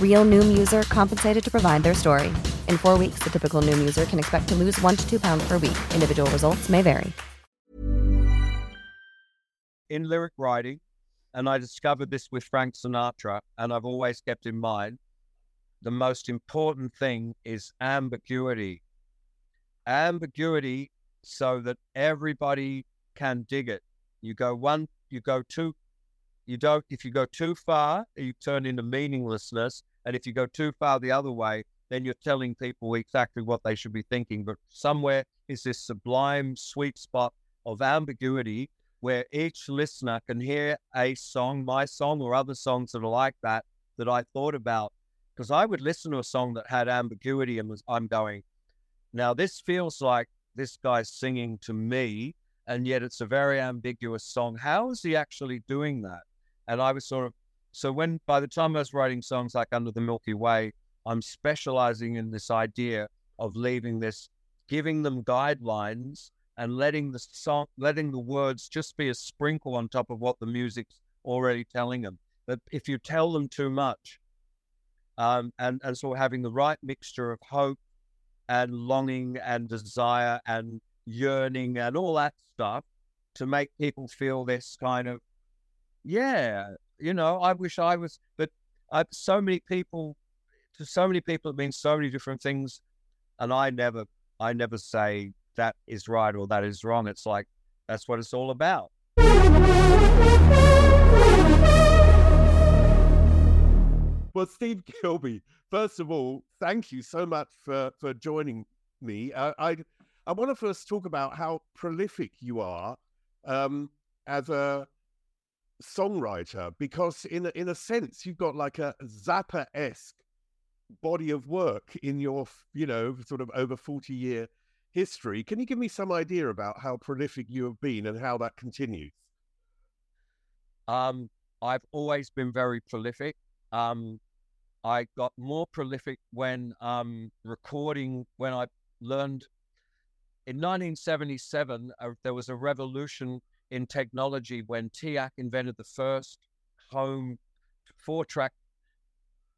Real Noom user compensated to provide their story. In four weeks, the typical Noom user can expect to lose one to two pounds per week. Individual results may vary. In lyric writing, and I discovered this with Frank Sinatra, and I've always kept in mind the most important thing is ambiguity. Ambiguity so that everybody can dig it. You go one, you go too, you don't, if you go too far, you turn into meaninglessness. And if you go too far the other way, then you're telling people exactly what they should be thinking. But somewhere is this sublime sweet spot of ambiguity where each listener can hear a song, my song, or other songs that are like that, that I thought about. Because I would listen to a song that had ambiguity and was, I'm going, now this feels like this guy's singing to me, and yet it's a very ambiguous song. How is he actually doing that? And I was sort of, so when by the time I was writing songs like Under the Milky Way, I'm specializing in this idea of leaving this, giving them guidelines and letting the song, letting the words just be a sprinkle on top of what the music's already telling them. But if you tell them too much, um, and and so having the right mixture of hope and longing and desire and yearning and all that stuff to make people feel this kind of, yeah, you know, I wish I was, but I so many people, to so many people, it means so many different things, and I never, I never say that is right or that is wrong. It's like that's what it's all about. Well, Steve Kilbey, first of all, thank you so much for for joining me. Uh, I I want to first talk about how prolific you are um, as a songwriter, because in a, in a sense, you've got like a Zappa esque body of work in your you know sort of over forty year history. Can you give me some idea about how prolific you have been and how that continues? Um, I've always been very prolific. Um, I got more prolific when um, recording, when I learned in 1977, uh, there was a revolution in technology when TEAC invented the first home four track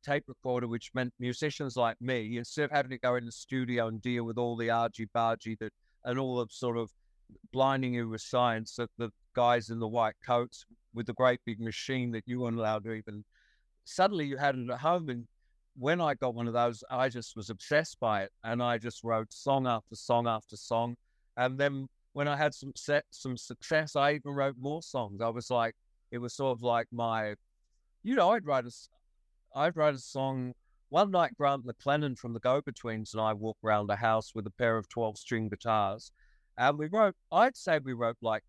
tape recorder, which meant musicians like me, instead of having to go in the studio and deal with all the argy bargy that and all the sort of blinding you with science that the guys in the white coats with the great big machine that you weren't allowed to even suddenly you had it at home. And when I got one of those, I just was obsessed by it, and I just wrote song after song after song. And then when I had some set some success, I even wrote more songs. I was like, it was sort of like my, you know, I'd write a, I'd write a song. One night, Grant McLennan from the Go Betweens and I walked around the house with a pair of twelve string guitars, and we wrote. I'd say we wrote like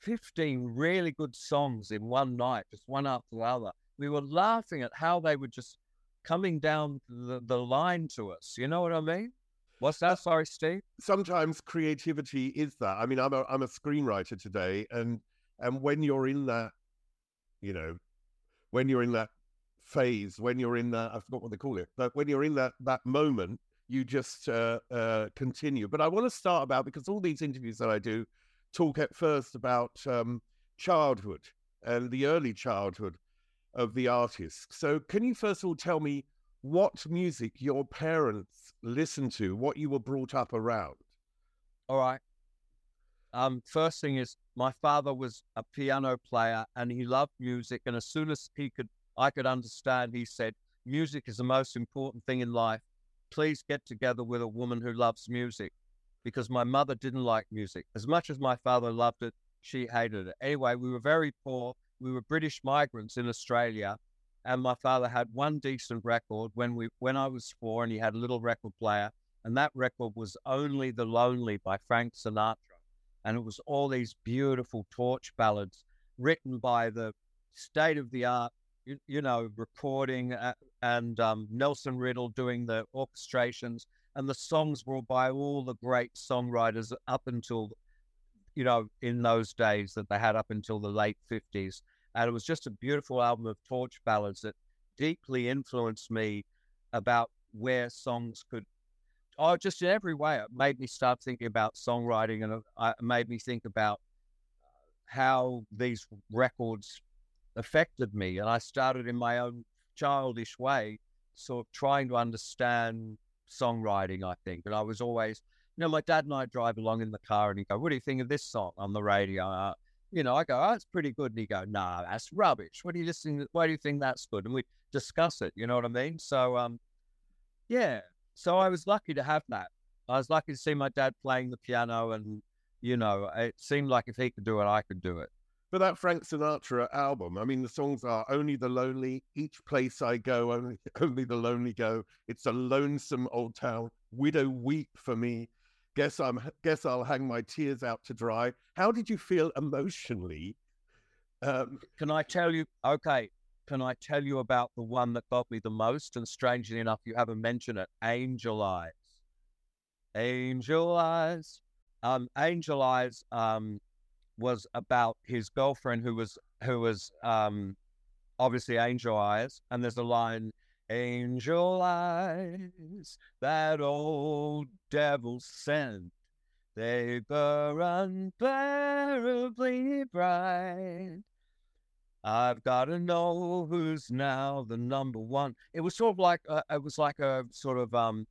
15 really good songs in one night, just one after the other we were laughing at how they were just coming down the, the line to us. You know what I mean? What's that? Sorry, Steve. Sometimes creativity is that. I mean, I'm a I'm a screenwriter today, and and when you're in that, you know, when you're in that phase, when you're in that, I forgot what they call it, but when you're in that that moment, you just uh, uh, continue. But I want to start about because all these interviews that I do talk at first about um, childhood and the early childhood of the artist. So, can you first of all tell me what music your parents listened to, what you were brought up around? All right. Um, first thing is, my father was a piano player and he loved music. And as soon as he could, I could understand, he said, Music is the most important thing in life. Please get together with a woman who loves music because my mother didn't like music. As much as my father loved it, she hated it. Anyway, we were very poor. We were British migrants in Australia. And my father had one decent record when we when I was four, and he had a little record player, and that record was Only the Lonely by Frank Sinatra. And it was all these beautiful torch ballads written by the state of the art you, you know, recording uh, and um, Nelson Riddle doing the orchestrations, and the songs were by all the great songwriters up until, you know, in those days that they had up until the late 50s. And it was just a beautiful album of torch ballads that deeply influenced me about where songs could oh, just in every way, it made me start thinking about songwriting and uh, it made me think about how these records affected me. And I started in my own childish way, sort of trying to understand songwriting, I think. And I was always, you know, my dad and I drive along in the car and he'd go, What do you think of this song on the radio? You know, I go, Oh, it's pretty good. And he go, Nah, that's rubbish. What do you listening? Why do you think that's good? And we discuss it. You know what I mean? So, um, yeah. So I was lucky to have that. I was lucky to see my dad playing the piano, and you know, it seemed like if he could do it, I could do it for that Frank Sinatra album. I mean, the songs are Only the Lonely, Each Place I Go, Only, only the Lonely Go. It's a lonesome old town. Widow weep for me. Guess I'm guess I'll hang my tears out to dry. How did you feel emotionally? Um, can I tell you? Okay, can I tell you about the one that got me the most? And strangely enough, you haven't mentioned it. Angel Eyes. Angel Eyes. Um, Angel Eyes. Um, was about his girlfriend who was who was um, obviously Angel Eyes, and there's a line, Angel Eyes, that old devil sent. They burn unbearably bright. I've got to know who's now the number one. It was sort of like a, it was like a sort of um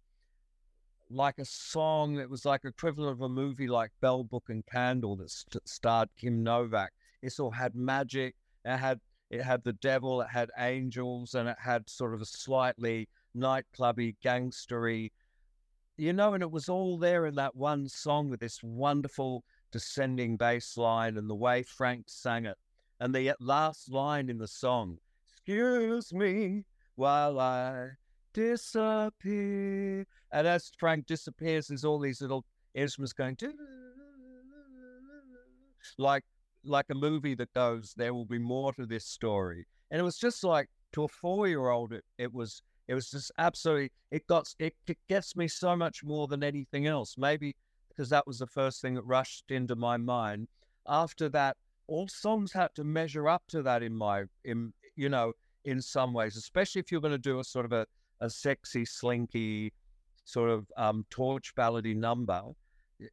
like a song. It was like equivalent of a movie like Bell Book and Candle that st- starred Kim Novak. It sort of had magic. It had it had the devil. It had angels, and it had sort of a slightly nightclubby, gangstery, you know. And it was all there in that one song with this wonderful descending bass line and the way Frank sang it. And the uh, last line in the song, "Excuse me while I disappear. And as Frank disappears, there's all these little instruments going like like a movie that goes, there will be more to this story. And it was just like to a four year old, it, it was it was just absolutely it got it, it gets me so much more than anything else. Maybe because that was the first thing that rushed into my mind. After that, all songs had to measure up to that in my in you know in some ways, especially if you're going to do a sort of a a sexy, slinky, sort of um, torch ballady number.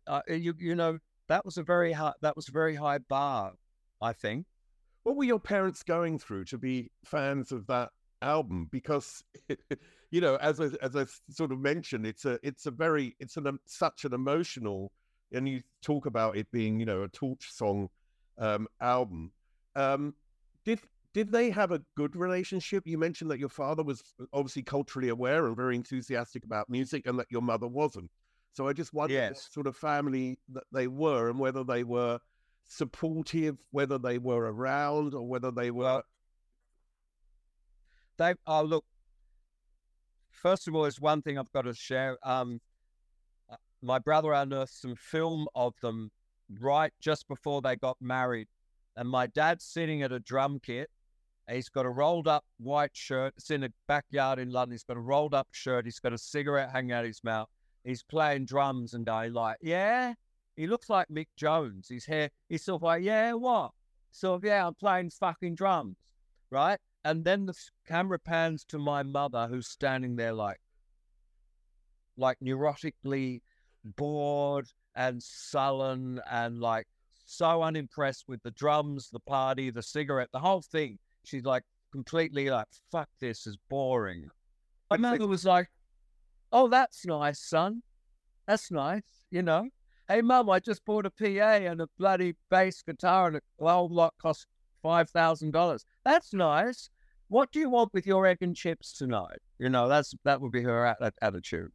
Uh, you you know that was a very high that was a very high bar, I think. What were your parents going through to be fans of that album? Because you know, as I, as I sort of mentioned, it's a it's a very it's an um, such an emotional, and you talk about it being you know a torch song um, album. Um, did did they have a good relationship? You mentioned that your father was obviously culturally aware and very enthusiastic about music, and that your mother wasn't. So I just wonder yes. what sort of family that they were, and whether they were supportive, whether they were around, or whether they were. They oh look. First of all, there's one thing I've got to share. Um, uh, my brother unearthed some film of them right just before they got married, and my dad's sitting at a drum kit He's got a rolled up white shirt. It's in a backyard in London. He's got a rolled up shirt. He's got a cigarette hanging out of his mouth. He's playing drums and going like, yeah. He looks like Mick Jones. His hair. He's sort of like, yeah, what? So yeah, I'm playing fucking drums, right? And then the camera pans to my mother, who's standing there like, like neurotically bored and sullen and like so unimpressed with the drums, the party, the cigarette, the whole thing. She's like completely like, fuck this is boring. My mother was like, Oh, that's nice, son. That's nice, you know. Hey mum, I just bought a PA and a bloody bass guitar and a whole lot cost five thousand dollars. That's nice. What do you want with your egg and chips tonight? You know, that's that would be her attitude.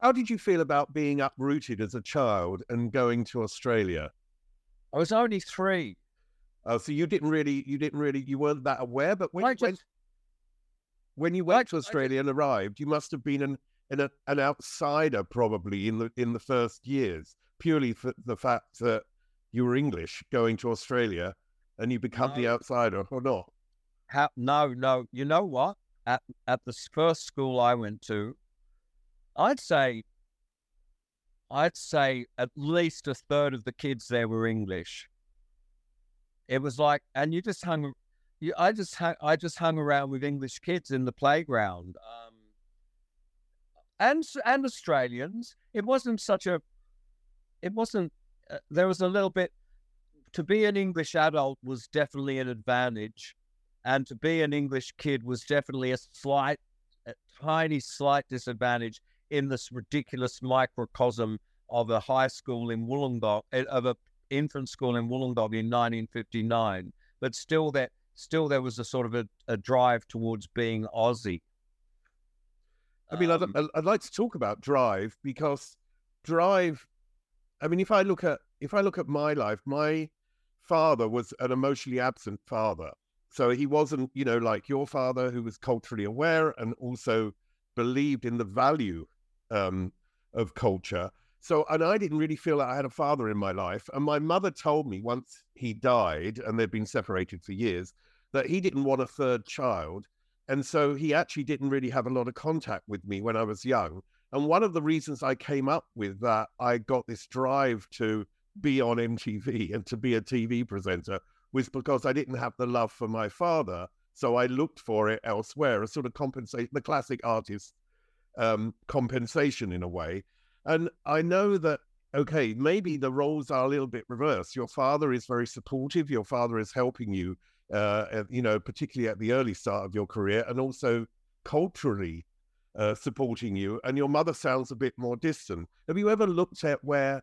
How did you feel about being uprooted as a child and going to Australia? I was only three. Oh, so you didn't really, you didn't really, you weren't that aware. But when I you went, just- when you went to Australia and arrived, you must have been an an, an outsider probably in the in the first years, purely for the fact that you were English going to Australia and you become the outsider, or not? How, no, no. You know what? At at the first school I went to, I'd say, I'd say at least a third of the kids there were English. It was like, and you just hung, you, I just hung, I just hung around with English kids in the playground, um, and and Australians. It wasn't such a, it wasn't. Uh, there was a little bit. To be an English adult was definitely an advantage and to be an English kid was definitely a slight, a tiny, slight disadvantage in this ridiculous microcosm of a high school in Wollongong, eh, of a infant school in Wollongong in 1959. But still, there, still there was a sort of a, a drive towards being Aussie. I mean, I'd, Um, I'd- I'd like to talk about Drive because Drive. I mean, if I look at if I look at my life, my father was an emotionally absent father, so he wasn't, you know, like your father, who was culturally aware and also believed in the value um, of culture. So, and I didn't really feel like I had a father in my life. And my mother told me once he died, and they'd been separated for years, that he didn't want a third child. And so he actually didn't really have a lot of contact with me when I was young. And one of the reasons I came up with that, I got this drive to be on MTV and to be a TV presenter was because I didn't have the love for my father. So I looked for it elsewhere, a sort of compensation, the classic artist um, compensation in a way. And I know that, okay, maybe the roles are a little bit reversed. Your father is very supportive, your father is helping you, uh, you know, particularly at the early start of your career, and also culturally uh, supporting you. And your mother sounds a bit more distant. Have you ever looked at where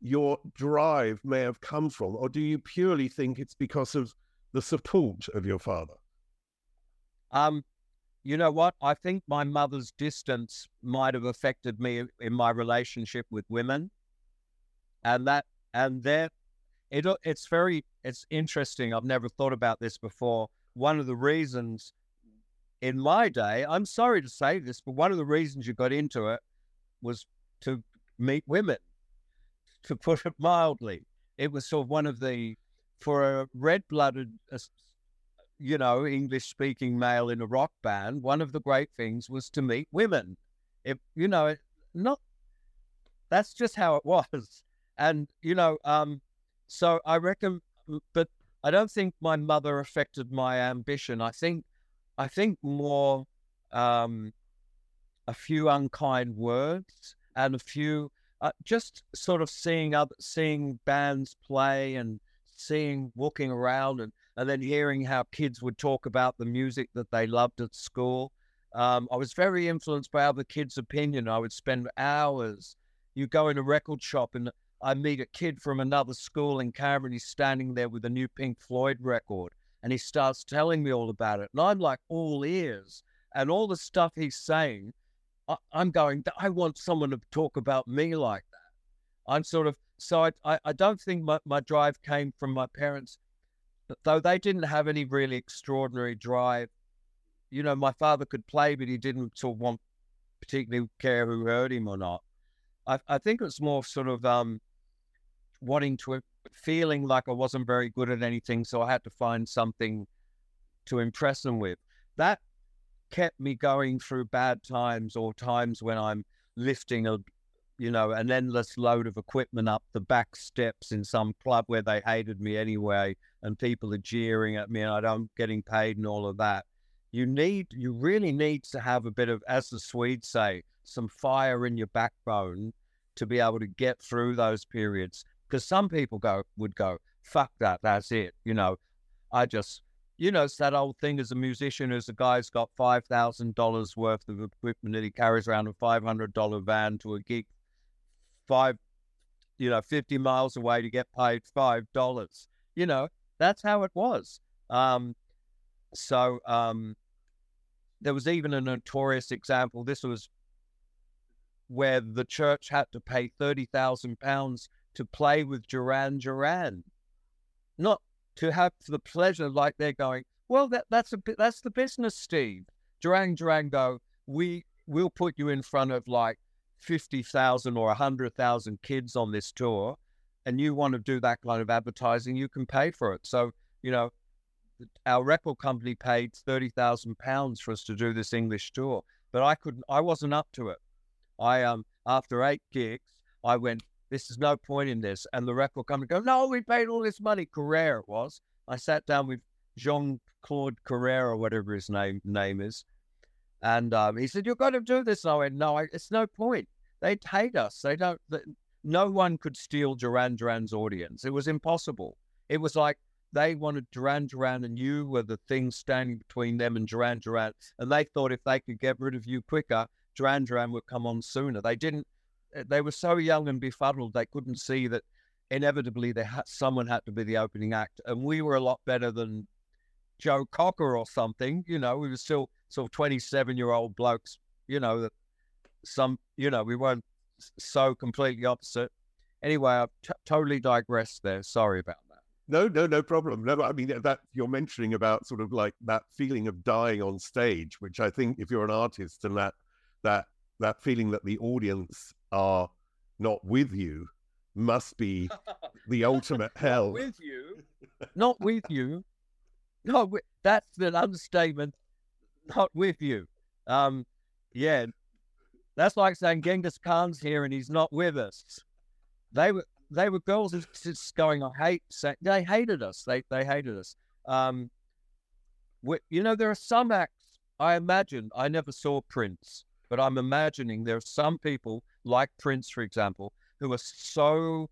your drive may have come from, or do you purely think it's because of the support of your father? Um, you know what? I think my mother's distance might have affected me in my relationship with women, and that and that it it's very it's interesting. I've never thought about this before. One of the reasons in my day, I'm sorry to say this, but one of the reasons you got into it was to meet women. To put it mildly, it was sort of one of the for a red-blooded you know, English speaking male in a rock band, one of the great things was to meet women. If you know, it, not that's just how it was. And you know, um, so I reckon, but I don't think my mother affected my ambition. I think, I think more um, a few unkind words and a few uh, just sort of seeing other seeing bands play and seeing walking around and and then hearing how kids would talk about the music that they loved at school. Um, I was very influenced by other kids' opinion. I would spend hours. You go in a record shop and I meet a kid from another school in Canberra and he's standing there with a new Pink Floyd record and he starts telling me all about it. And I'm like all ears. And all the stuff he's saying, I, I'm going, I want someone to talk about me like that. I'm sort of, so I, I, I don't think my, my drive came from my parents though they didn't have any really extraordinary drive. You know, my father could play, but he didn't sort of want particularly care who heard him or not. I, I think it's more sort of um, wanting to feeling like I wasn't very good at anything, so I had to find something to impress them with. That kept me going through bad times or times when I'm lifting a you know, an endless load of equipment up the back steps in some club where they hated me anyway, and people are jeering at me, and I don't getting paid and all of that. You need, you really need to have a bit of, as the Swedes say, some fire in your backbone to be able to get through those periods. Because some people go would go, fuck that, that's it. You know, I just, you know, it's that old thing as a musician, as a guy's got five thousand dollars worth of equipment that he carries around a five hundred dollar van to a gig, five, you know, fifty miles away to get paid five dollars. You know, that's how it was. Um, so um, there was even a notorious example. This was where the church had to pay thirty thousand pounds to play with Duran Duran, not to have the pleasure like they're going. Well, that that's a that's the business, Steve. Duran Duran go. We will put you in front of like fifty thousand or hundred thousand kids on this tour, and you want to do that kind of advertising, you can pay for it. So you know, our record company paid thirty thousand pounds for us to do this English tour, but I couldn't. I wasn't up to it. I um after eight gigs, I went. This is no point in this, and the record company go, no, we paid all this money. Carrera it was. I sat down with Jean Claude Carrera, whatever his name name is, and um, he said, "You've got to do this." And I went, "No, I, it's no point. They'd hate us. They don't. They, no one could steal Duran Duran's audience. It was impossible. It was like they wanted Duran Duran, and you were the thing standing between them and Duran Duran. And they thought if they could get rid of you quicker, Duran Duran would come on sooner. They didn't. Eh, they were so young and befuddled they couldn't see that inevitably they had, someone had to be the opening act, and we were a lot better than Joe Cocker or something. You know, we were still sort of twenty-seven-year-old blokes. You know that some. You know, we weren't so completely opposite. Anyway, I've t- totally digressed there. Sorry about that. No, no, no problem. No, I mean that you're mentioning about sort of like that feeling of dying on stage, which I think if you're an artist and that that that feeling that the audience are not with you must be the ultimate hell. with you, not with you. No, that's an understatement. Not with you. Um, yeah, that's like saying Genghis Khan's here and he's not with us. They were they were girls just going, I hate. They hated us. They they hated us. Um, we, you know, there are some acts. I imagine I never saw Prince, but I'm imagining there are some people like Prince, for example, who are so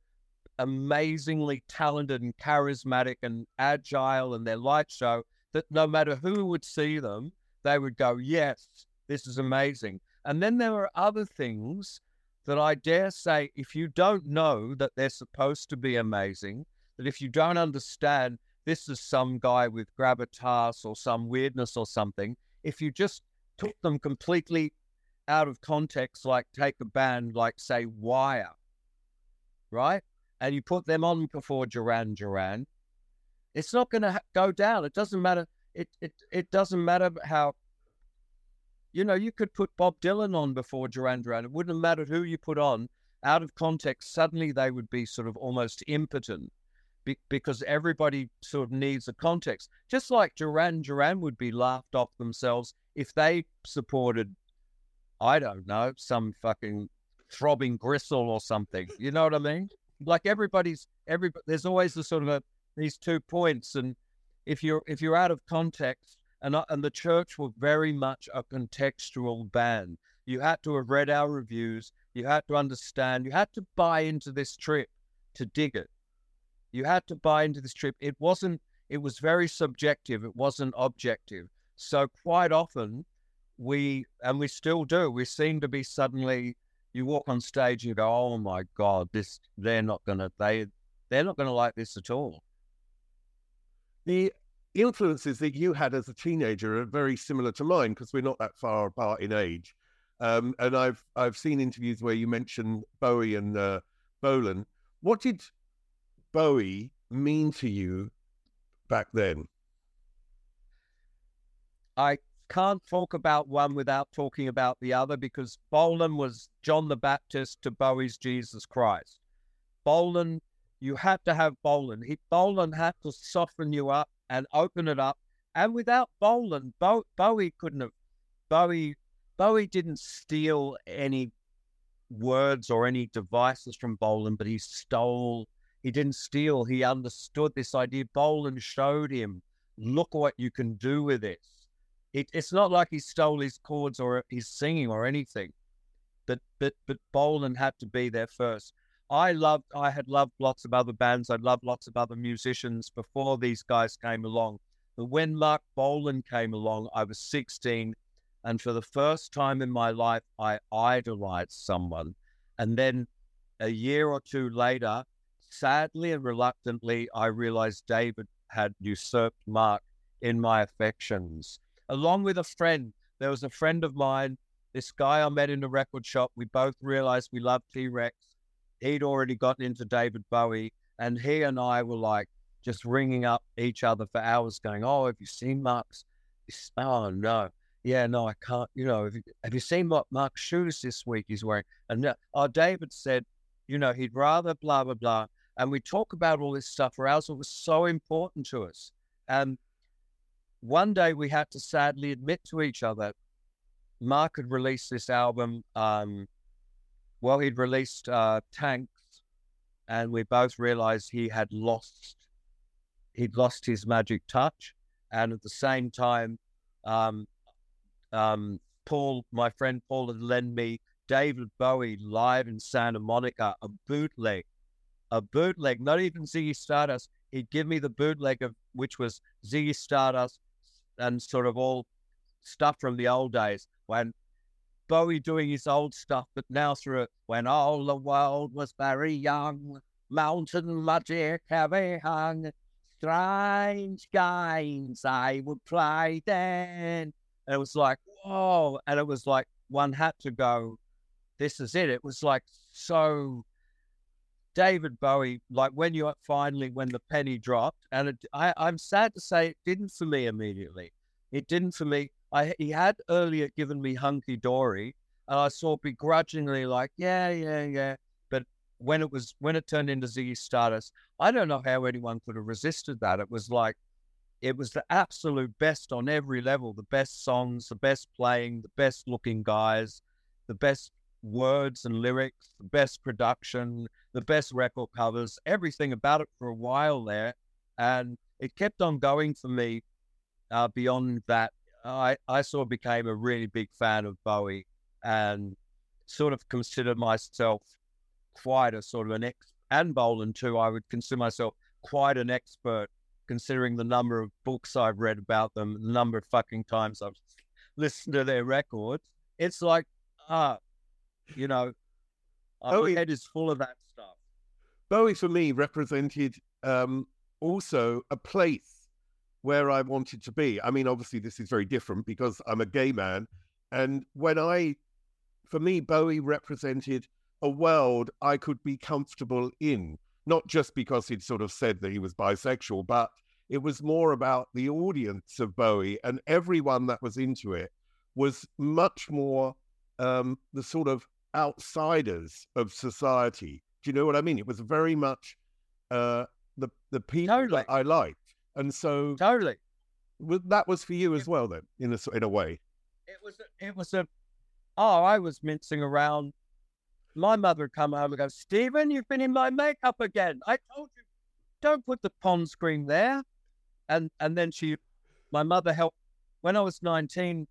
amazingly talented and charismatic and agile in their light show that no matter who would see them, they would go, Yes, this is amazing. And then there are other things that I dare say, if you don't know that they're supposed to be amazing, that if you don't understand this is some guy with gravitas or some weirdness or something, if you just took them completely out of context, like take a band like, say, Wire, right? And you put them on before Duran Duran, it's not going to ha- go down. It doesn't matter. It, it, it doesn't matter how you know, you could put Bob Dylan on before Duran Duran. It wouldn't have mattered who you put on. Out of context, suddenly they would be sort of almost impotent be- because everybody sort of needs a context. Just like Duran Duran would be laughed off themselves if they supported, I don't know, some fucking throbbing gristle or something. You know what I mean? Like everybody's every there's always the sort of a, these two points, and if you're if you're out of context, and, and the church were very much a contextual band. You had to have read our reviews. You had to understand. You had to buy into this trip to dig it. You had to buy into this trip. It wasn't, it was very subjective. It wasn't objective. So quite often we, and we still do, we seem to be suddenly, you walk on stage and you go, oh my God, this, they're not going to, they, they're not to like this at all. The influences that you had as a teenager are very similar to mine because we're not that far apart in age. Um, and I've I've seen interviews where you mentioned Bowie and uh, Bolan. What did Bowie mean to you back then? I can't talk about one without talking about the other because Bolan was John the Baptist to Bowie's Jesus Christ. Bolan, you had to have Bolan. He Bolan had to soften you up and open it up. And without Bolan, Bo- Bowie couldn't have. Bowie Bowie didn't steal any words or any devices from Bolan, but he stole. He didn't steal. He understood this idea. Bolan showed him, look what you can do with this. It, it's not like he stole his chords or uh, his singing or anything, but but but Bolan had to be there first. I loved, I had loved lots of other bands. I loved lots of other musicians before these guys came along. But when Marc Bolan came along, I was 16. And for the first time in my life, I idolized someone. And then a year or two later, sadly and reluctantly, I realized David had usurped Marc in my affections. Along with a friend, there was a friend of mine, this guy I met in the record shop. We both realized we loved T Rex. He'd already gotten into David Bowie, and he and I were like just ringing up each other for hours, going, "Oh, have you seen Marc's? Oh no, yeah, no, I can't. You know, have you, have you seen what Marc's shoes this week he's wearing?" And uh, David said, you know, he'd rather blah blah blah. And we talk about all this stuff for hours. It was so important to us. And one day we had to sadly admit to each other, Marc had released this album. Um, well, he'd released uh, Tanx, and we both realized he had lost, he'd lost his magic touch. And at the same time, um, um, Paul, my friend Paul, had lent me David Bowie live in Santa Monica, a bootleg, a bootleg, not even Ziggy Stardust. He'd give me the bootleg of which was Ziggy Stardust and sort of all stuff from the old days when Bowie doing his old stuff, but now through it, when all the world was very young, mountain magic heavy hung, strange games I would play then. And it was like, whoa. And it was like one had to go, this is it. It was like so David Bowie, like when you uh, finally, when the penny dropped, and it, I, I'm sad to say it didn't for me immediately. It didn't for me. I he had earlier given me hunky dory, and I saw begrudgingly like, yeah, yeah, yeah. But when it was when it turned into Ziggy Stardust, I don't know how anyone could have resisted that. It was like, it was the absolute best on every level. The best songs, the best playing, the best looking guys, the best words and lyrics, the best production, the best record covers, everything about it for a while there. And it kept on going for me uh, beyond that. I, I sort of became a really big fan of Bowie and sort of considered myself quite a sort of an ex and Bolan too. I would consider myself quite an expert considering the number of books I've read about them, the number of fucking times I've listened to their records. It's like, ah, you know, our head is full of that stuff. Bowie for me represented um, also a place where I wanted to be. I mean, obviously, this is very different because I'm a gay man. And when I, for me, Bowie represented a world I could be comfortable in, not just because he'd sort of said that he was bisexual, but it was more about the audience of Bowie and everyone that was into it was much more um, the sort of outsiders of society. Do you know what I mean? It was very much uh, the the people totally. that I liked, and so totally that was for you as well. Then, in a in a way, it was a, it was a oh, I was mincing around. My mother would come home and go, Stephen, you've been in my makeup again. I told you, don't put the pond screen there. And and then she, my mother helped. When I was nineteen,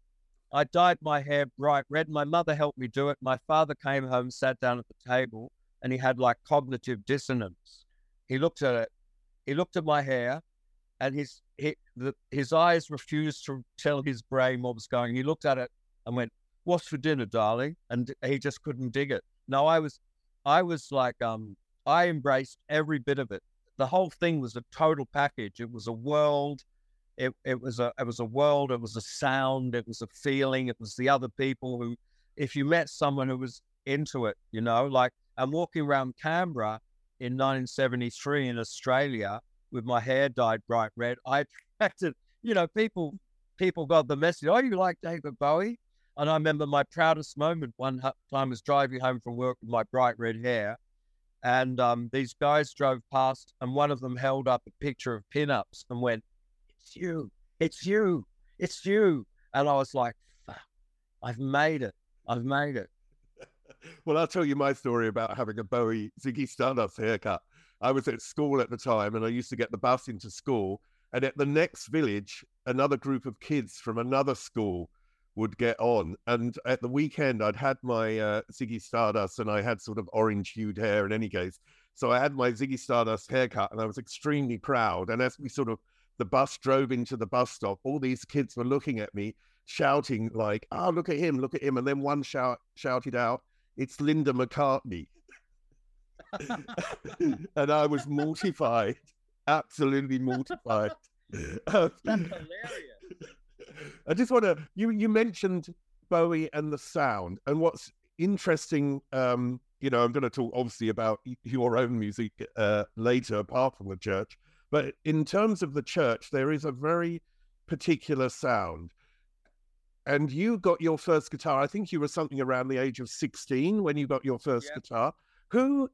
I dyed my hair bright red. My mother helped me do it. My father came home, sat down at the table, and he had like cognitive dissonance. He looked at it. He looked at my hair, and his he, the, his eyes refused to tell his brain what was going. He looked at it and went, "What's for dinner, darling?" And he just couldn't dig it. No, I was, I was like, um, I embraced every bit of it. The whole thing was a total package. It was a world it, it was a it was a world, it was a sound, it was a feeling, it was the other people who if you met someone who was into it, you know, like I'm walking around Canberra in 1973 in Australia with my hair dyed bright red. I attracted, you know, people people got the message, oh, you like David Bowie? And I remember my proudest moment one time was driving home from work with my bright red hair. And um, these guys drove past, and one of them held up a picture of pinups and went, it's you, it's you, it's you. And I was like, fuck, I've made it. I've made it. well, I'll tell you my story about having a Bowie Ziggy Stardust haircut. I was at school at the time and I used to get the bus into school. And at the next village, another group of kids from another school would get on. And at the weekend, I'd had my uh, Ziggy Stardust, and I had sort of orange hued hair. In any case, so I had my Ziggy Stardust haircut, and I was extremely proud. And as we sort of the bus drove into the bus stop, all these kids were looking at me, shouting like, "Oh, look at him! Look at him!" And then one shout shouted out, "It's Linda McCartney." and I was mortified, absolutely mortified. That's hilarious. I just want to you you mentioned Bowie and the sound, and what's interesting, um, you know, I'm going to talk obviously about your own music uh, later, apart from the church, but in terms of the church, there is a very particular sound. And you got your first guitar. I think you were something around the age of 16 when you got your first guitar. Who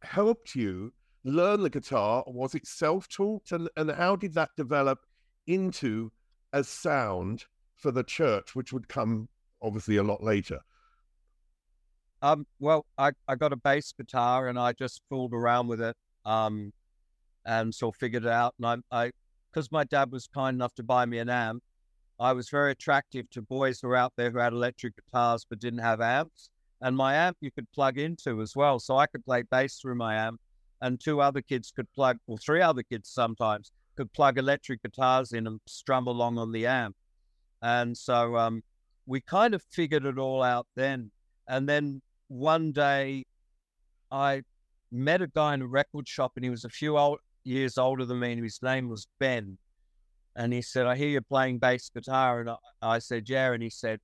helped you learn the guitar? Was it self taught? And, and how did that develop into a sound for the church, which would come obviously a lot later? Um, well, I, I got a bass guitar and I just fooled around with it. Um, and sort of figured it out. And I, I, because my dad was kind enough to buy me an amp, I was very attractive to boys who were out there who had electric guitars but didn't have amps. And my amp you could plug into as well, so I could play bass through my amp, and two other kids could plug, or three other kids sometimes could plug electric guitars in and strum along on the amp. And so um, we kind of figured it all out then. And then one day I met a guy in a record shop and he was a few old, years older than me and his name was Ben. And he said, I hear you're playing bass guitar. And I, I said, Yeah. And he said,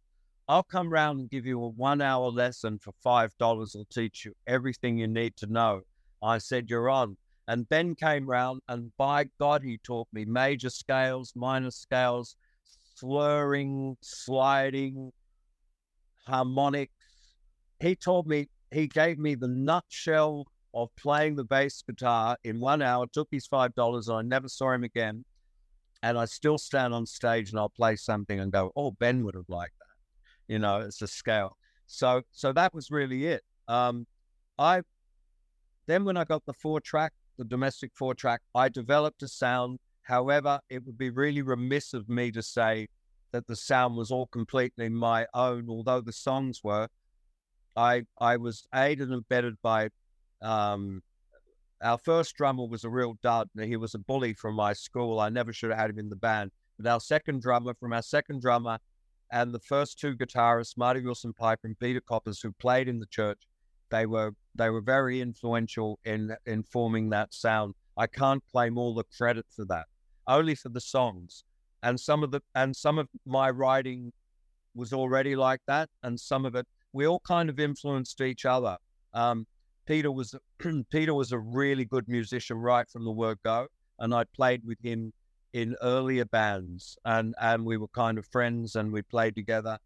I'll come round and give you a one hour lesson for $5. I'll teach you everything you need to know. I said, You're on. And Ben came round and by God, he taught me major scales, minor scales, slurring, sliding, harmonics. He taught me, he gave me the nutshell of playing the bass guitar in one hour, took his $5, and I never saw him again. And I still stand on stage and I'll play something and go, oh, Ben would have liked that. You know, it's a scale. So, so that was really it. Um, I, then when I got the four track, the domestic four track, I developed a sound. However, it would be really remiss of me to say that the sound was all completely my own, although the songs were. I I was aided and abetted by um, our first drummer was a real dud. He was a bully from my school. I never should have had him in the band. But our second drummer, from our second drummer, and the first two guitarists, Marty Willson-Piper and Peter Koppes, who played in the church, they were they were very influential in in forming that sound. I can't claim all the credit for that, only for the songs. And some of the and some of my writing was already like that, and some of it we all kind of influenced each other. Um, Peter was Peter was a really good musician right from the word go, and I played with him in earlier bands, and and we were kind of friends, and we played together.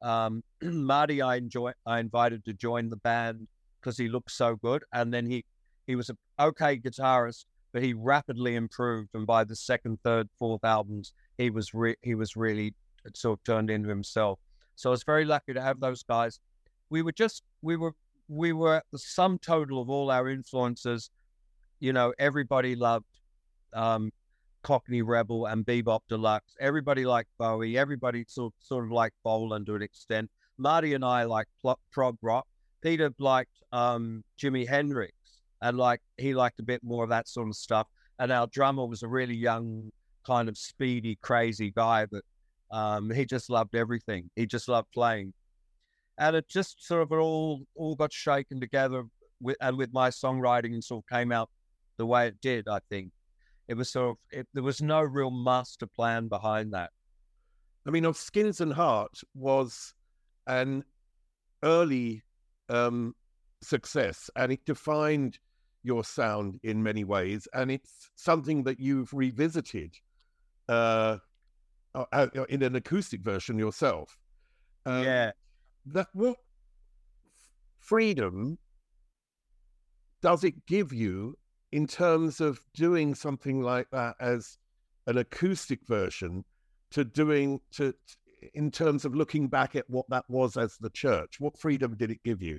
Um, Marty, I enjoy, I invited to join the band because he looked so good, and then he he was an okay guitarist, but he rapidly improved, and by the second, third, fourth albums, he was re- he was really sort of turned into himself. So I was very lucky to have those guys. We were just we were we were the sum total of all our influences. You know, everybody loved um, Cockney Rebel and Bebop Deluxe. Everybody liked Bowie. Everybody sort sort of liked Bolan to an extent. Marty and I liked pl- prog rock. Peter liked um, Jimi Hendrix, and like he liked a bit more of that sort of stuff. And our drummer was a really young, kind of speedy, crazy guy, but um, he just loved everything. He just loved playing and it just sort of all all got shaken together with and with my songwriting and sort of came out the way it did. I think it was sort of it, there was no real master plan behind that. I mean, of Skins and Heart was an early um, success, and it defined your sound in many ways, and it's something that you've revisited uh, uh, uh, in an acoustic version yourself. Um, yeah, that what freedom does it give you in terms of doing something like that as an acoustic version to doing to in terms of looking back at what that was as the church? What freedom did it give you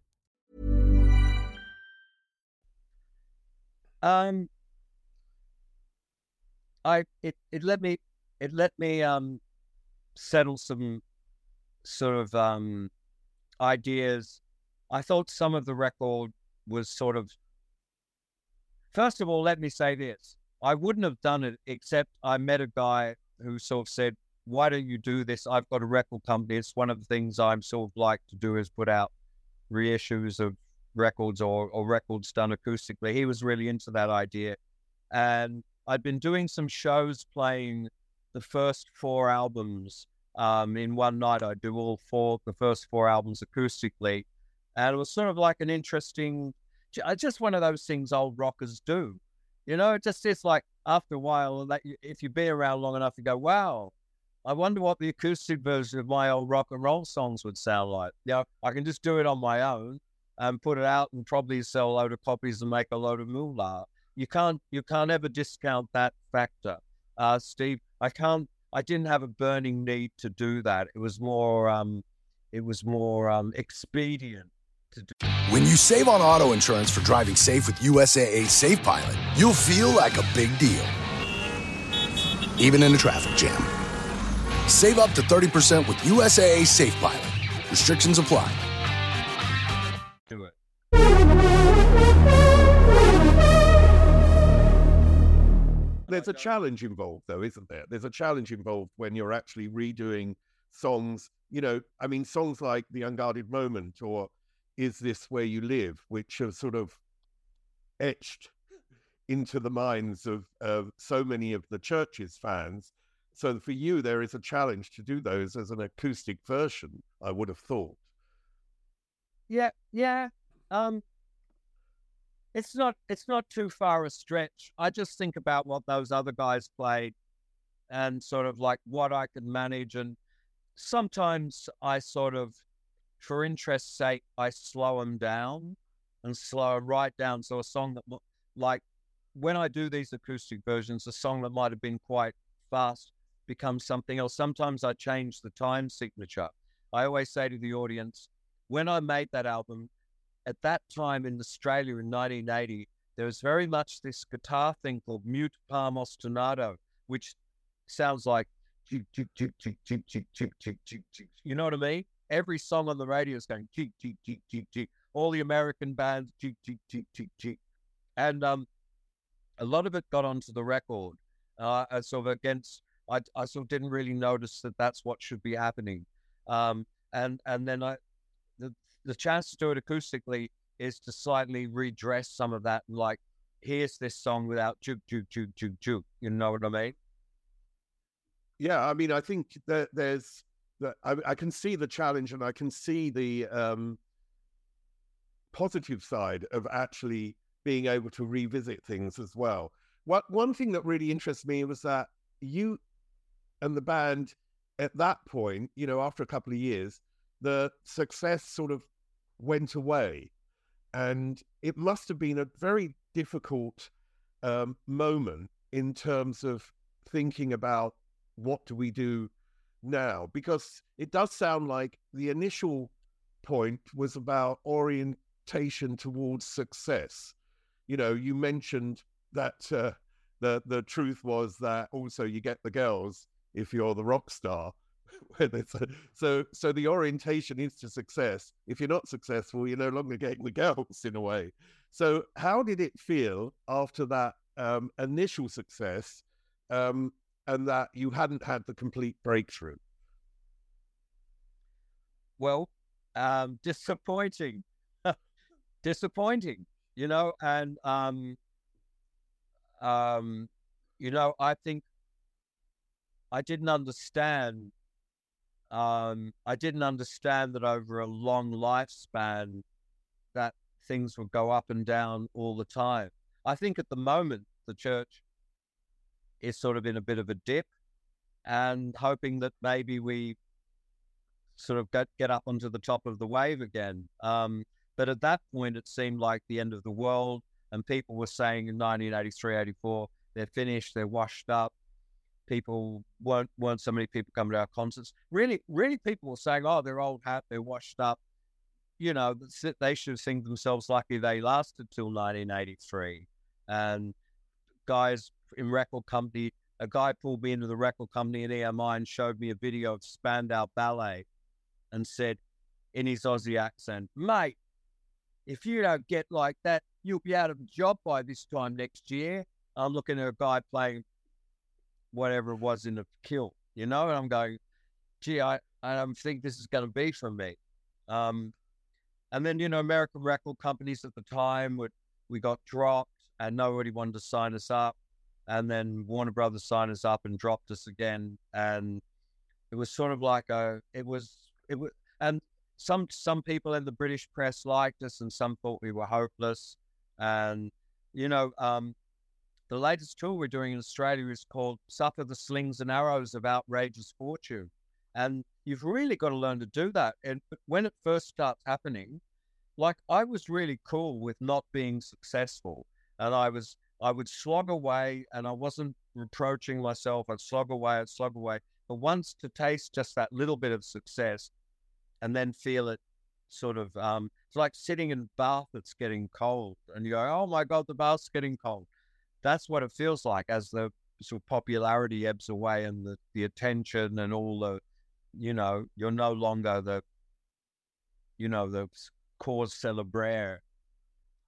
Um, I it it let me it let me um settle some sort of um ideas. I thought some of the record was sort of. First of all, let me say this: I wouldn't have done it except I met a guy who sort of said, "Why don't you do this? I've got a record company. It's one of the things I'm sort of like to do is put out reissues of records or, or records done acoustically. He was really into that idea. And I'd been doing some shows playing the first four albums um, in one night. I'd do all four, the first four albums acoustically. And it was sort of like an interesting, just one of those things old rockers do. You know, it just it's like after a while, that if you be around long enough, you go, wow, I wonder what the acoustic version of my old rock and roll songs would sound like. You know, I can just do it on my own and put it out and probably sell a load of copies and make a load of moolah. You can't you can't ever discount that factor, uh, Steve. I can't. I didn't have a burning need to do that. It was more um, it was more um, expedient to do. When you save on auto insurance for driving safe with USAA Safe Pilot, you'll feel like a big deal, even in a traffic jam. Save up to 30% with USAA Safe Pilot. Restrictions apply. There's a challenge involved, though, isn't there? There's a challenge involved when you're actually redoing songs. You know, I mean, songs like The Unguarded Moment or Is This Where You Live, which are sort of etched into the minds of so many of the church's fans. So for you, there is a challenge to do those as an acoustic version, I would have thought. Yeah, yeah. Um, it's not it's not too far a stretch. I just think about what those other guys played, and sort of like what I could manage. And sometimes I sort of, for interest's sake, I slow them down and slow right down. So a song that like when I do these acoustic versions, a song that might have been quite fast becomes something else. Sometimes I change the time signature. I always say to the audience, when I made that album, at that time in Australia in 1980, there was very much this guitar thing called mute palm ostinato, which sounds like you know what I mean? Every song on the radio is going all the American bands and um, a lot of it got onto the record. Uh, sort of against, I, I sort of didn't really notice that that's what should be happening. Um, and and then I, the chance to do it acoustically is to slightly redress some of that like here's this song without juke juke juke juke juke you know what i mean? Yeah i mean i think that there's that I, I, can see the challenge and i can see the um positive side of actually being able to revisit things as well. What one thing that really interests me was that you and the band at that point you know after a couple of years the success sort of went away. And it must have been a very difficult um, moment in terms of thinking about what do we do now? Because it does sound like the initial point was about orientation towards success. You know, you mentioned that uh, the the truth was that also you get the girls if you're the rock star. so so the orientation is to success. If you're not successful, you're no longer getting the girls in a way. So how did it feel after that um, initial success, um, and that you hadn't had the complete breakthrough? Well, um, disappointing, disappointing. You know, and um, um, you know, I think I didn't understand. Um, I didn't understand that over a long lifespan, that things would go up and down all the time. I think at the moment the church is sort of in a bit of a dip, and hoping that maybe we sort of get get up onto the top of the wave again. Um, but at that point, it seemed like the end of the world, and people were saying in 1983, 84, they're finished, they're washed up people weren't weren't so many people coming to our concerts. Really, really, people were saying, "Oh, they're old hat, they're washed up." You know, they should think themselves lucky they lasted till 1983. And guys in record company, a guy pulled me into the record company in EMI and showed me a video of Spandau Ballet, and said in his Aussie accent, "Mate, if you don't get like that, you'll be out of a job by this time next year." I'm looking at a guy playing whatever it was in the kill, you know? And I'm going, gee, I, I don't think this is going to be for me. Um, and then, you know, American record companies at the time we got dropped and nobody wanted to sign us up. And then Warner Brothers signed us up and dropped us again. And it was sort of like a, it was, it was, and some, some people in the British press liked us and some thought we were hopeless. And, you know, um, the latest tour we're doing in Australia is called Suffer the Slings and Arrows of Outrageous Fortune. And you've really got to learn to do that. And when it first starts happening, like I was really cool with not being successful. And I was, I would slog away and I wasn't reproaching myself. I'd slog away, I'd slog away. But once to taste just that little bit of success and then feel it sort of, um, it's like sitting in a bath that's getting cold and you go, oh my God, the bath's getting cold that's what it feels like as the sort of popularity ebbs away and the, the attention and all the, you know, you're no longer the, you know, the cause celebrare.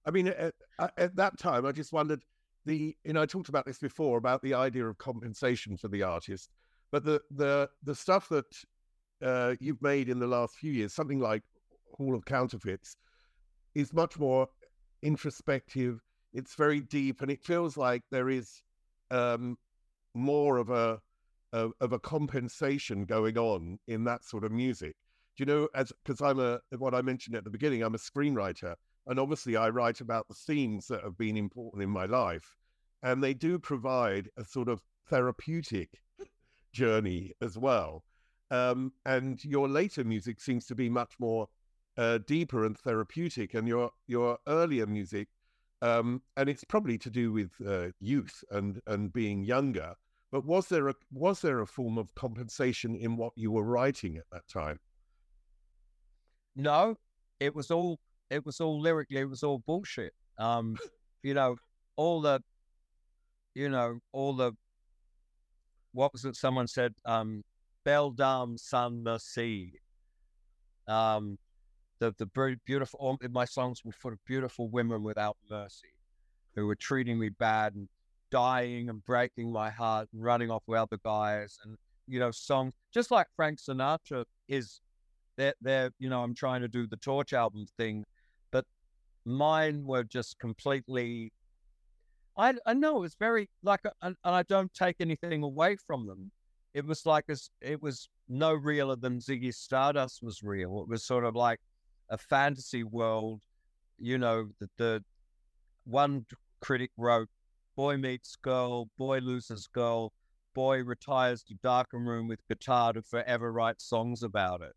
I mean, at, at that time, I just wondered the, you know, I talked about this before about the idea of compensation for the artist, but the the the stuff that uh, you've made in the last few years, something like Hall of Counterfeits, is much more introspective it's very deep, and it feels like there is um, more of a, a of a compensation going on in that sort of music. Do you know? As because I'm a what I mentioned at the beginning, I'm a screenwriter, and obviously I write about the themes that have been important in my life, and they do provide a sort of therapeutic journey as well. Um, and your later music seems to be much more uh, deeper and therapeutic, and your your earlier music um, and it's probably to do with uh, youth and and being younger. But was there a was there a form of compensation in what you were writing at that time? No, it was all it was all lyrically it was all bullshit. Um, you know, all the, you know, all the. What was it? Someone said, um, "Belle Dame sans merci." Um, the the beautiful my songs were full of beautiful women without mercy who were treating me bad and dying and breaking my heart and running off with other guys and you know songs just like Frank Sinatra is they're, they're you know I'm trying to do the Torch album thing but mine were just completely I I know it was very like and, and I don't take anything away from them. It was like a, it was no realer than Ziggy Stardust was real. It was sort of like a fantasy world. You know, the, the one critic wrote, "Boy meets girl, boy loses girl, boy retires to darkened room with guitar to forever write songs about it."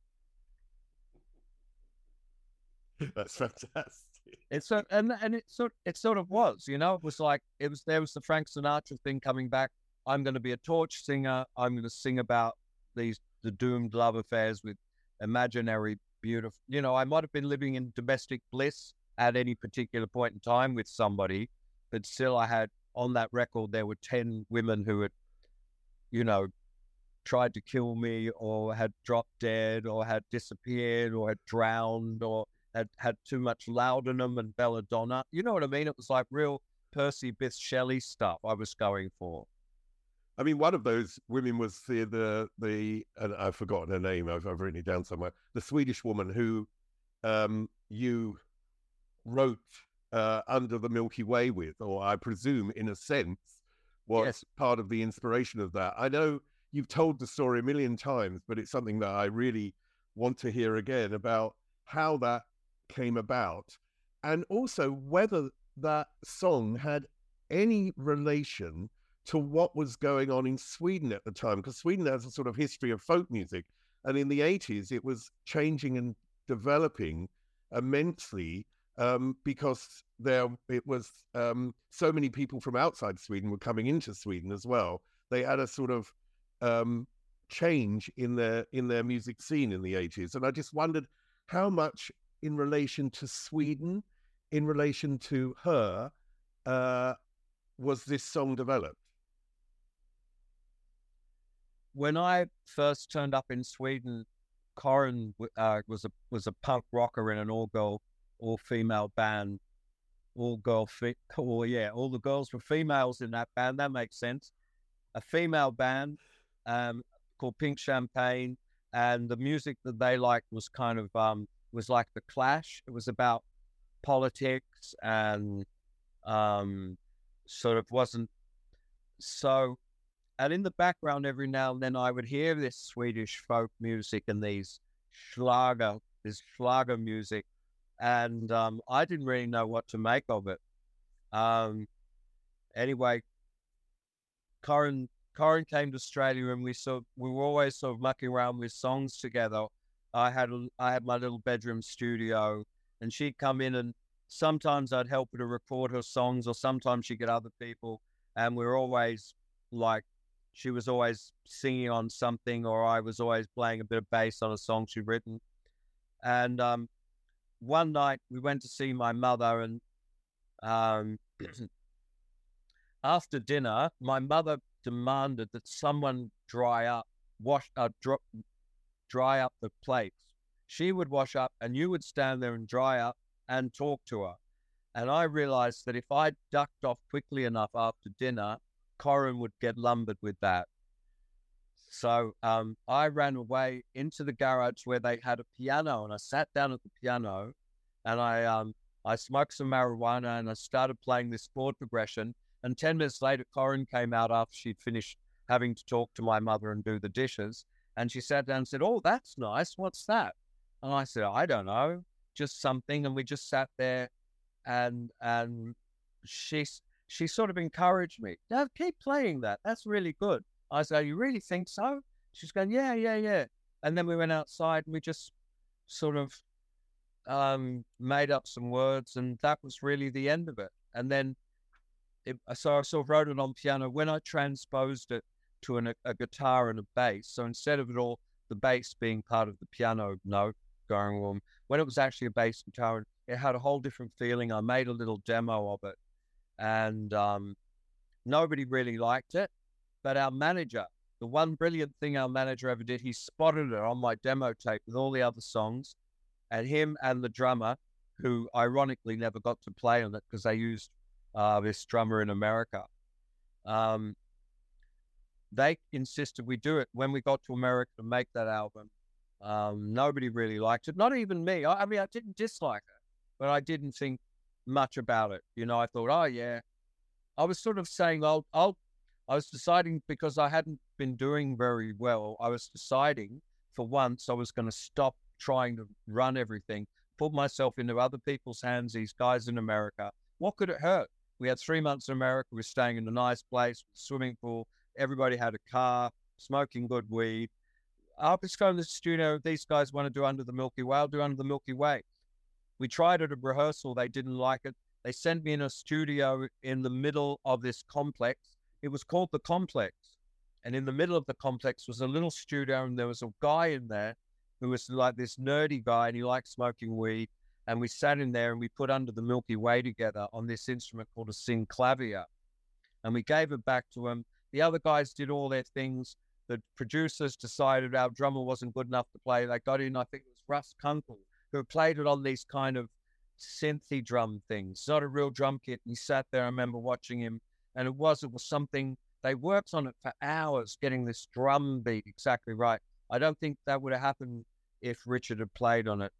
That's fantastic. It's a, and and it sort it sort of was, you know, it was like it was there was the Frank Sinatra thing coming back. I'm going to be a torch singer. I'm going to sing about these the doomed love affairs with imaginary beautiful. You know, I might have been living in domestic bliss at any particular point in time with somebody, but still, I had on that record there were ten women who had, you know, tried to kill me or had dropped dead or had disappeared or had drowned or had had too much laudanum and belladonna. You know what I mean? It was like real Percy Bysshe Shelley stuff I was going for. I mean, one of those women was the the the and I've forgotten her name. I've, I've written it down somewhere. The Swedish woman who um, you wrote uh, under the Milky Way with, or I presume, in a sense, was yes. part of the inspiration of that. I know you've told the story a million times, but it's something that I really want to hear again about how that came about, and also whether that song had any relation to what was going on in Sweden at the time, because Sweden has a sort of history of folk music. And in the 80s, it was changing and developing immensely um, because there it was um, so many people from outside Sweden were coming into Sweden as well. They had a sort of um, change in their in their music scene in the 80s, and I just wondered how much in relation to Sweden, in relation to her, uh, was this song developed? When I first turned up in Sweden, Karin uh, was a was a punk rocker in an all girl, all female band, all girl, fe- oh yeah, all the girls were females in that band. That makes sense. A female band um, called Pink Champagne, and the music that they liked was kind of um, was like the Clash. It was about politics and um, sort of wasn't so and in the background, every now and then, I would hear this Swedish folk music and these Schlager, this Schlager music, and um, I didn't really know what to make of it. Um, anyway, Karin Karin came to Australia, and we sort we were always sort of mucking around with songs together. I had I had my little bedroom studio, and she'd come in, and sometimes I'd help her to record her songs, or sometimes she'd get other people, and we were always like she was always singing on something, or I was always playing a bit of bass on a song she'd written. And um, one night we went to see my mother, and um, after dinner, my mother demanded that someone dry up, wash, uh, dro- dry up the plates. She would wash up, and you would stand there and dry up and talk to her. And I realized that if I ducked off quickly enough after dinner, Karin would get lumbered with that. So um, I ran away into the garage where they had a piano, and I sat down at the piano, and I um, I smoked some marijuana, and I started playing this chord progression. And ten minutes later, Karin came out after she'd finished having to talk to my mother and do the dishes, and she sat down and said, "Oh, that's nice. What's that?" And I said, "I don't know, just something." And we just sat there, and and she she sort of encouraged me. Now keep playing that. That's really good. I said, You really think so? She's going, Yeah, yeah, yeah. And then we went outside and we just sort of um, made up some words, and that was really the end of it. And then, it, so I sort of wrote it on piano. When I transposed it to an, a guitar and a bass, so instead of it all the bass being part of the piano note going on, when it was actually a bass guitar, it had a whole different feeling. I made a little demo of it and um, nobody really liked it. But our manager, the one brilliant thing our manager ever did, he spotted it on my demo tape with all the other songs, and him and the drummer, who ironically never got to play on it because they used uh, this drummer in America. Um, they insisted we do it when we got to America to make that album. Um, nobody really liked it, not even me. I, I mean, I didn't dislike it, but I didn't think much about it. You know, I thought, oh yeah, I was sort of saying, I'll, I'll, I was deciding because I hadn't been doing very well. I was deciding for once I was going to stop trying to run everything, put myself into other people's hands. These guys in America, what could it hurt? We had three months in America. We were staying in a nice place, swimming pool. Everybody had a car, smoking good weed. I'll just go in the studio. These guys want to do Under the Milky Way. I'll do Under the Milky Way. We tried it at rehearsal. They didn't like it. They sent me in a studio in the middle of this complex. It was called the complex. And in the middle of the complex was a little studio, and there was a guy in there who was like this nerdy guy, and he liked smoking weed. And we sat in there and we put under the Milky Way together on this instrument called a synclavier. And we gave it back to him. The other guys did all their things. the producers decided our drummer wasn't good enough to play. They got in, I think it was Russ Kunkel, who played it on these kind of synthy drum things. Not a real drum kit. And he sat there. I remember watching him, and it was it was something they worked on it for hours, getting this drum beat exactly right. I don't think that would have happened if Richard had played on it.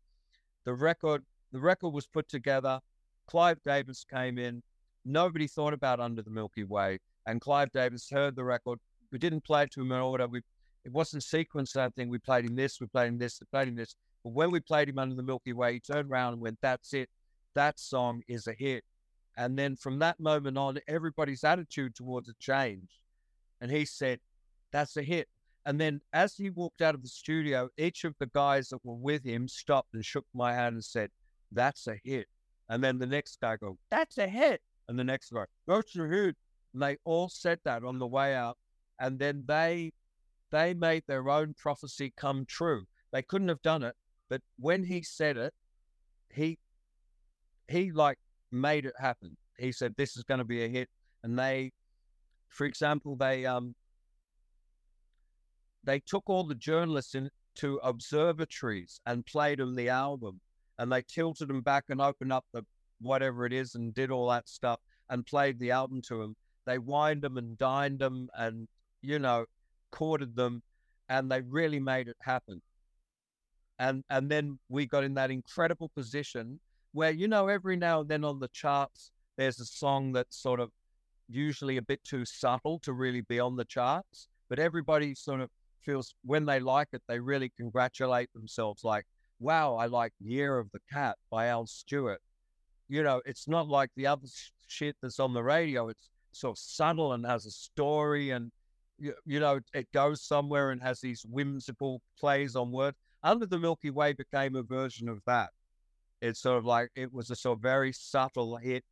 The record, the record was put together. Clive Davis came in. Nobody thought about Under the Milky Way, and Clive Davis heard the record. We didn't play it to him in order. We it wasn't sequenced. That thing. We played him this. We played him this. We played him this. But when we played him Under the Milky Way, he turned around and went, "That's it. That song is a hit." And then from that moment on, everybody's attitude towards it changed. And he said, That's a hit. And then as he walked out of the studio, each of the guys that were with him stopped and shook my hand and said, That's a hit. And then the next guy go, That's a hit. And the next guy, That's a hit. And they all said that on the way out. And then they they made their own prophecy come true. They couldn't have done it, but when he said it, he he like made it happen. He said this is going to be a hit, and they, for example, they um they took all the journalists into observatories and played them the album, and they tilted them back and opened up the whatever it is and did all that stuff and played the album to them. They wined them and dined them and you know courted them, and they really made it happen. And and then we got in that incredible position where you know every now and then on the charts there's a song that's sort of usually a bit too subtle to really be on the charts, but everybody sort of feels when they like it, they really congratulate themselves like, wow, I like Year of the Cat by Al Stewart. You know, it's not like the other shit that's on the radio. It's sort of subtle and has a story and, you, you know, it goes somewhere and has these whimsical plays on words. Under the Milky Way became a version of that. It's sort of like it was a sort of very subtle hit,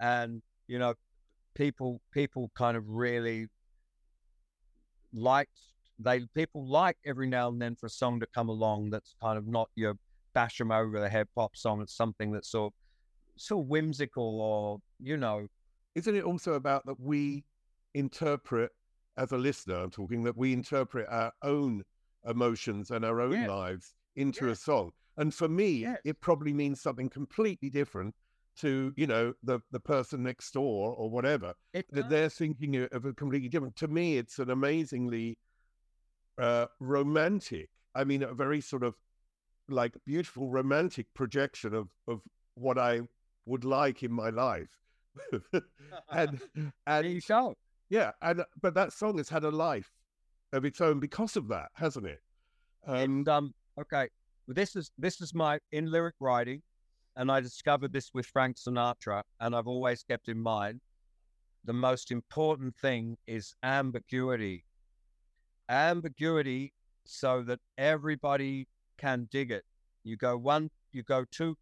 and you know, people people kind of really liked they people like every now and then for a song to come along that's kind of not your bash them over the head pop song. It's something that's sort of, sort of whimsical or you know. Isn't it also about that we interpret as a listener? I'm talking that we interpret our own emotions and our own yes. lives into yes. a song. And for me, yes. it probably means something completely different to you know the the person next door or whatever. that they're thinking of a completely different. To me, it's an amazingly uh, romantic. I mean, a very sort of like beautiful romantic projection of of what I would like in my life. and and you show. Yeah, and but that song has had a life of its own because of that, hasn't it? Um, and, um okay, this is this is my in lyric writing, and I discovered this with Frank Sinatra, and I've always kept in mind the most important thing is ambiguity. Ambiguity so that everybody can dig it. You go one, you go two,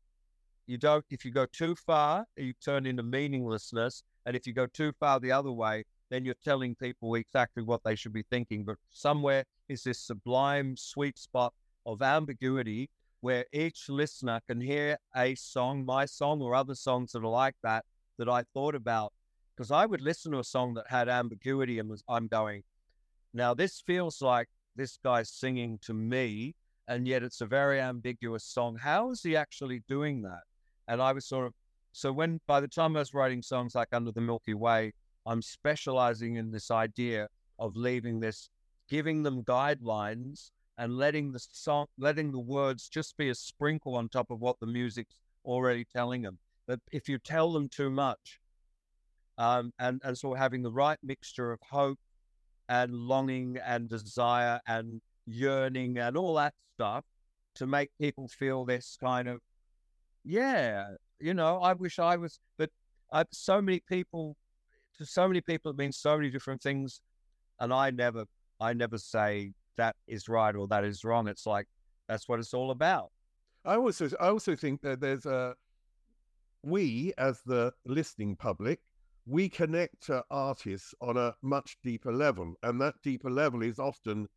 you don't. If you go too far, you turn into meaninglessness, and if you go too far the other way, then you're telling people exactly what they should be thinking. But somewhere is this sublime sweet spot of ambiguity where each listener can hear a song, my song, or other songs that are like that, that I thought about. Because I would listen to a song that had ambiguity and was, I'm going, now this feels like this guy's singing to me, and yet it's a very ambiguous song. How is he actually doing that? And I was sort of, so when by the time I was writing songs like Under the Milky Way, I'm specializing in this idea of leaving this, giving them guidelines and letting the song, letting the words just be a sprinkle on top of what the music's already telling them. But if you tell them too much, um, and and so having the right mixture of hope and longing and desire and yearning and all that stuff to make people feel this kind of, yeah, you know, I wish I was, but I've, so many people, to so many people, it means so many different things, and I never, I never say that is right or that is wrong. It's like that's what it's all about. I also I also think that there's a we as the listening public we connect to artists on a much deeper level, and that deeper level is often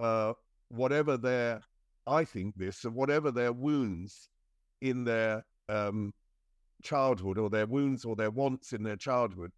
uh, whatever their I think this whatever their wounds in their um, childhood or their wounds or their wants in their childhood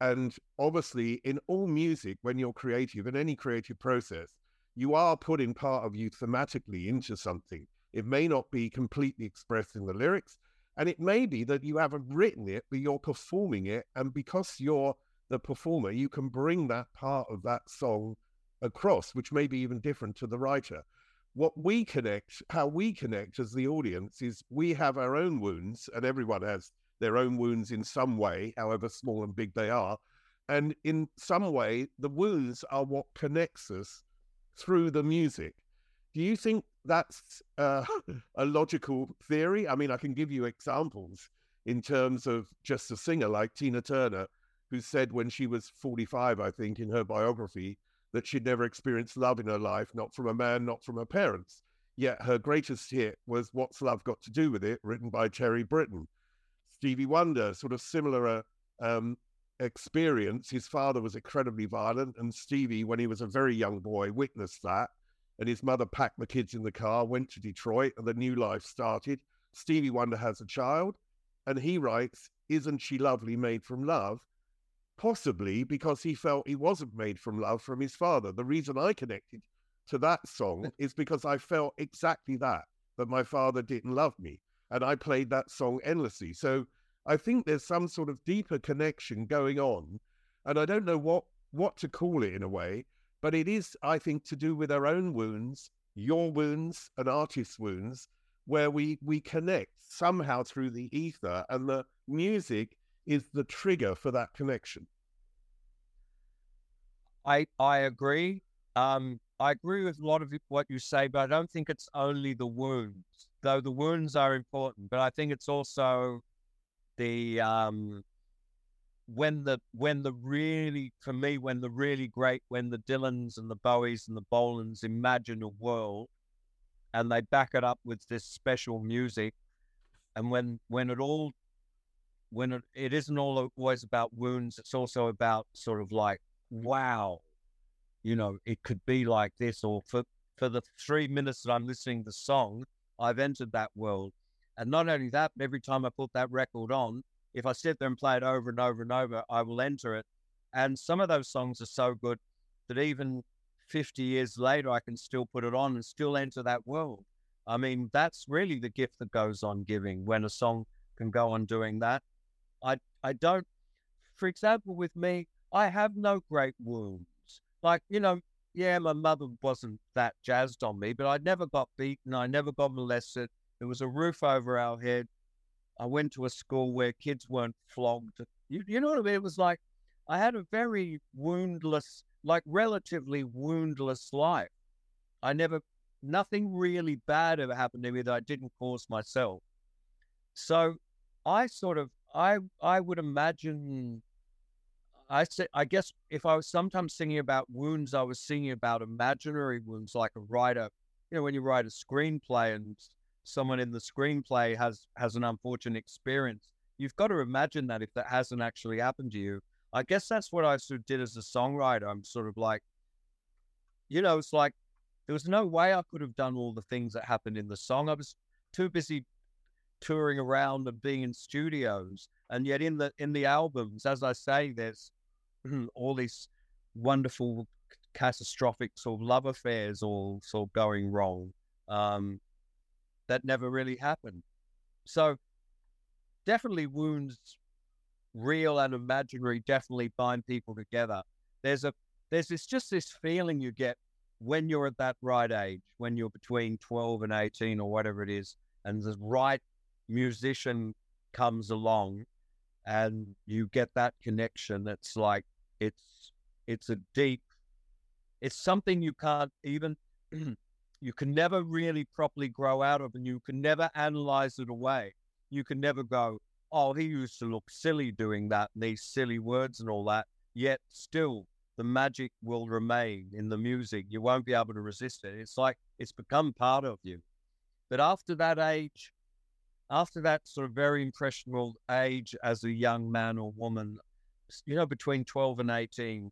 And obviously, in all music, when you're creative, in any creative process, you are putting part of you thematically into something. It may not be completely expressed in the lyrics, and it may be that you haven't written it, but you're performing it. And because you're the performer, you can bring that part of that song across, which may be even different to the writer. What we connect, how we connect as the audience, is we have our own wounds, and everyone has their own wounds in some way, however small and big they are. And in some way, the wounds are what connects us through the music. Do you think that's uh, a logical theory? I mean, I can give you examples in terms of just a singer like Tina Turner, who said when she was 45, I think, in her biography, that she'd never experienced love in her life, not from a man, not from her parents. Yet her greatest hit was What's Love Got to Do with It, written by Terry Britten. Stevie Wonder, sort of similar um, experience. His father was incredibly violent, and Stevie, when he was a very young boy, witnessed that. And his mother packed the kids in the car, went to Detroit, and the new life started. Stevie Wonder has a child, and he writes, Isn't she lovely, made from love? Possibly because he felt he wasn't made from love from his father. The reason I connected to that song is because I felt exactly that, that my father didn't love me. And I played that song endlessly. So I think there's some sort of deeper connection going on, and I don't know what what to call it in a way, but it is, I think, to do with our own wounds, your wounds, and artist's wounds, where we we connect somehow through the ether, and the music is the trigger for that connection. I I agree. Um, I agree with a lot of what you say, but I don't think it's only the wounds, though the wounds are important. But I think it's also the um, when the when the really for me when the really great when the Dylans and the Bowies and the Bolans imagine a world and they back it up with this special music and when when it all when it, it isn't all always about wounds it's also about sort of like wow you know it could be like this or for for the three minutes that i'm listening to the song i've entered that world and not only that, but every time I put that record on, if I sit there and play it over and over and over, I will enter it. And some of those songs are so good that even 50 years later, I can still put it on and still enter that world. I mean, that's really the gift that goes on giving when a song can go on doing that. I, I don't, for example, with me, I have no great wounds. Like, you know, yeah, my mother wasn't that jazzed on me, but I never got beaten. I never got molested. There was a roof over our head. I went to a school where kids weren't flogged. You, you know what I mean? It was like I had a very woundless, like relatively woundless life. I never, nothing really bad ever happened to me that I didn't cause myself. So I sort of, I, I would imagine, I say, I guess if I was sometimes singing about wounds, I was singing about imaginary wounds, like a writer, you know, when you write a screenplay and someone in the screenplay has has an unfortunate experience, you've got to imagine that if that hasn't actually happened to you. I guess that's what I sort of did as a songwriter. I'm sort of like, you know, it's like there was no way I could have done all the things that happened in the song. I was too busy touring around and being in studios. And yet in the in the albums, as I say, there's all these wonderful catastrophic sort of love affairs all sort of going wrong. Um, that never really happened. So definitely wounds, real and imaginary, definitely bind people together. There's a there's this just this feeling you get when you're at that right age, when you're between 12 and 18 or whatever it is, and the right musician comes along and you get that connection that's like it's it's a deep it's something you can't even you can never really properly grow out of and you can never analyze it away. You can never go, oh, he used to look silly doing that, and these silly words and all that. Yet still, the magic will remain in the music. You won't be able to resist it. It's like it's become part of you. But after that age, after that sort of very impressionable age as a young man or woman, you know, between 12 and 18,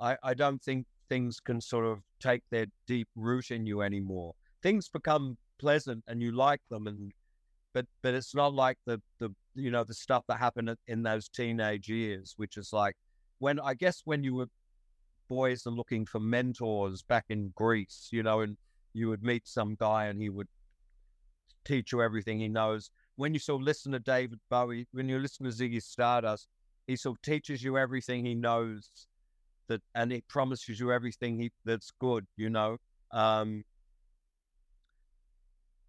I, I don't think things can sort of take their deep root in you anymore. Things become pleasant and you like them, and but but it's not like the the you know the stuff that happened in those teenage years, which is like when I guess when you were boys and looking for mentors back in Greece, you know, and you would meet some guy and he would teach you everything he knows. When you sort of listen to David Bowie, when you listen to Ziggy Stardust, he sort of teaches you everything he knows that, and he promises you everything he that's good, you know. Um,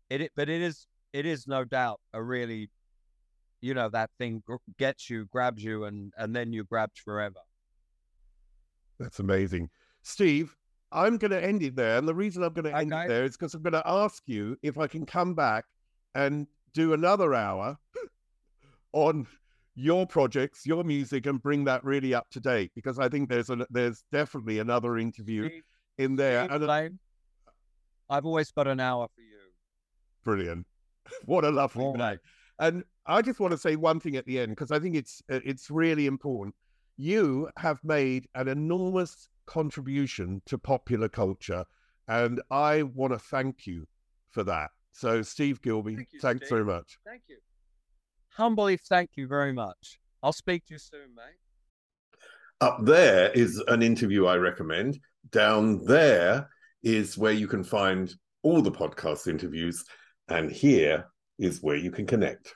it, it but it is it is no doubt a really, you know, that thing gets you, grabs you, and and then you're grabbed forever. That's amazing, Steve. I'm going to end it there, and the reason I'm going to end it there is because I'm going to ask you if I can come back and do another hour on your projects, your music, and bring that really up to date because I think there's a there's definitely another interview Steve, in there. Steve and I've always got an hour for you. Brilliant! What a lovely night. And I just want to say one thing at the end because I think it's it's really important. You have made an enormous contribution to popular culture, and I want to thank you for that. So, Steve Kilbey, you, thanks Steve. very much. Thank you. Humbly, thank you very much. I'll speak to you soon, mate. Up there is an interview I recommend. Down there is where you can find all the podcast interviews. And here is where you can connect.